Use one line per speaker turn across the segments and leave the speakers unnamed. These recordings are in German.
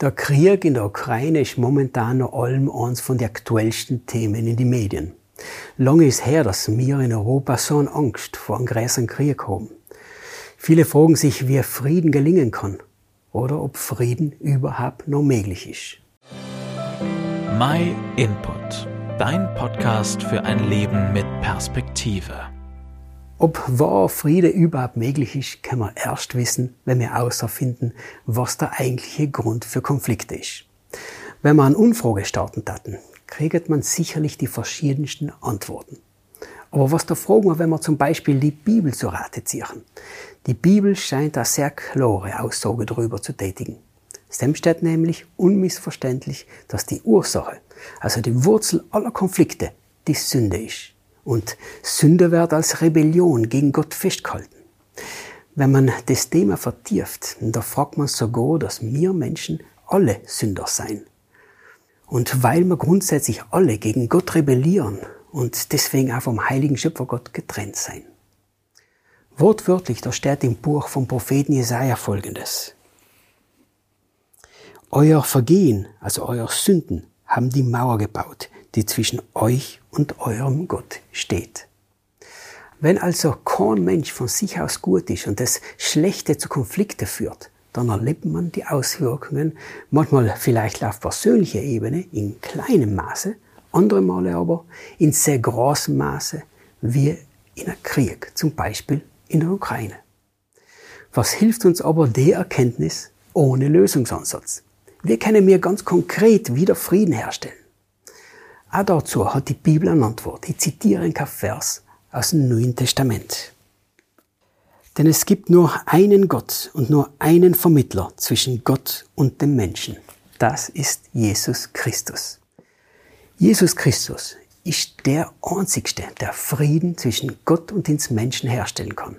Der Krieg in der Ukraine ist momentan noch allem eins von den aktuellsten Themen in den Medien. Lange ist her, dass wir in Europa so eine Angst vor einem größeren Krieg haben. Viele fragen sich, wie Frieden gelingen kann oder ob Frieden überhaupt noch möglich ist.
My Input, dein Podcast für ein Leben mit Perspektive.
Ob wahr Friede überhaupt möglich ist, kann man erst wissen, wenn wir herausfinden, was der eigentliche Grund für Konflikte ist. Wenn man eine Umfrage starten taten, kriegt man sicherlich die verschiedensten Antworten. Aber was da fragen wir, wenn wir zum Beispiel die Bibel zu Rate ziehen? Die Bibel scheint da sehr klare Aussage darüber zu tätigen. Es steht nämlich unmissverständlich, dass die Ursache, also die Wurzel aller Konflikte, die Sünde ist. Und Sünde wird als Rebellion gegen Gott festgehalten. Wenn man das Thema vertieft, da fragt man sogar, dass wir Menschen alle Sünder sein. Und weil wir grundsätzlich alle gegen Gott rebellieren und deswegen auch vom heiligen Schöpfergott getrennt sein. Wortwörtlich, da steht im Buch vom Propheten Jesaja folgendes. Euer Vergehen, also euer Sünden, haben die Mauer gebaut, die zwischen euch und eurem Gott steht. Wenn also kein Mensch von sich aus gut ist und das Schlechte zu Konflikten führt, dann erlebt man die Auswirkungen, manchmal vielleicht auf persönlicher Ebene in kleinem Maße, andere Male aber in sehr großem Maße, wie in einem Krieg, zum Beispiel in der Ukraine. Was hilft uns aber die Erkenntnis ohne Lösungsansatz? Wie können wir ganz konkret wieder Frieden herstellen? Auch dazu hat die Bibel eine Antwort. Ich zitiere ein Vers aus dem Neuen Testament. Denn es gibt nur einen Gott und nur einen Vermittler zwischen Gott und dem Menschen. Das ist Jesus Christus. Jesus Christus ist der Einzigste, der Frieden zwischen Gott und ins Menschen herstellen kann.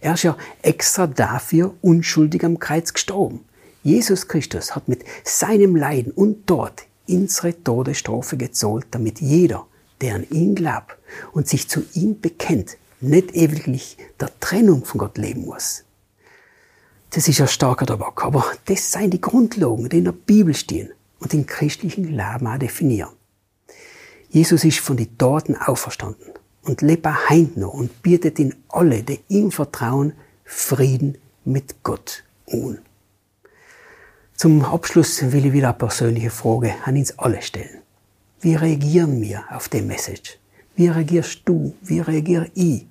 Er ist ja extra dafür unschuldig am Kreuz gestorben. Jesus Christus hat mit seinem Leiden und Tod unsere Todesstrafe gezahlt, damit jeder, der an ihn glaubt und sich zu ihm bekennt, nicht ewiglich der Trennung von Gott leben muss. Das ist ein starker Tabak, aber das seien die Grundlagen, die in der Bibel stehen und den christlichen Glauben auch definieren. Jesus ist von den Toten auferstanden und lebt auch heute noch und bietet in alle, die ihm vertrauen, Frieden mit Gott an. Zum Abschluss will ich wieder eine persönliche Frage an uns alle stellen. Wie reagieren wir auf die Message? Wie reagierst du? Wie reagiere ich?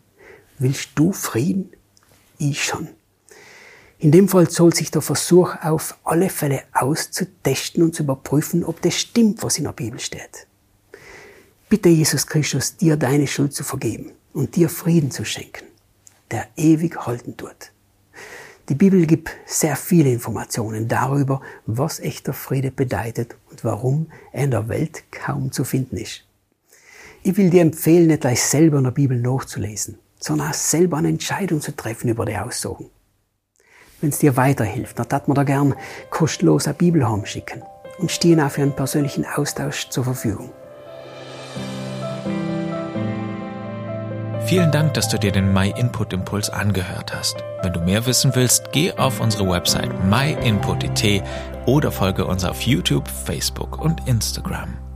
Willst du Frieden? Ich schon. In dem Fall soll sich der Versuch auf alle Fälle auszutesten und zu überprüfen, ob das stimmt, was in der Bibel steht. Bitte Jesus Christus, dir deine Schuld zu vergeben und dir Frieden zu schenken, der ewig halten tut. Die Bibel gibt sehr viele Informationen darüber, was echter Friede bedeutet und warum er in der Welt kaum zu finden ist. Ich will dir empfehlen, nicht gleich selber in der Bibel nachzulesen, sondern auch selber eine Entscheidung zu treffen über die Aussagen. Wenn es dir weiterhilft, dann tat man da gern kostenlos eine Bibel schicken und stehen auch für einen persönlichen Austausch zur Verfügung.
Vielen Dank, dass du dir den My Input Impuls angehört hast. Wenn du mehr wissen willst, geh auf unsere Website myinput.it oder folge uns auf YouTube, Facebook und Instagram.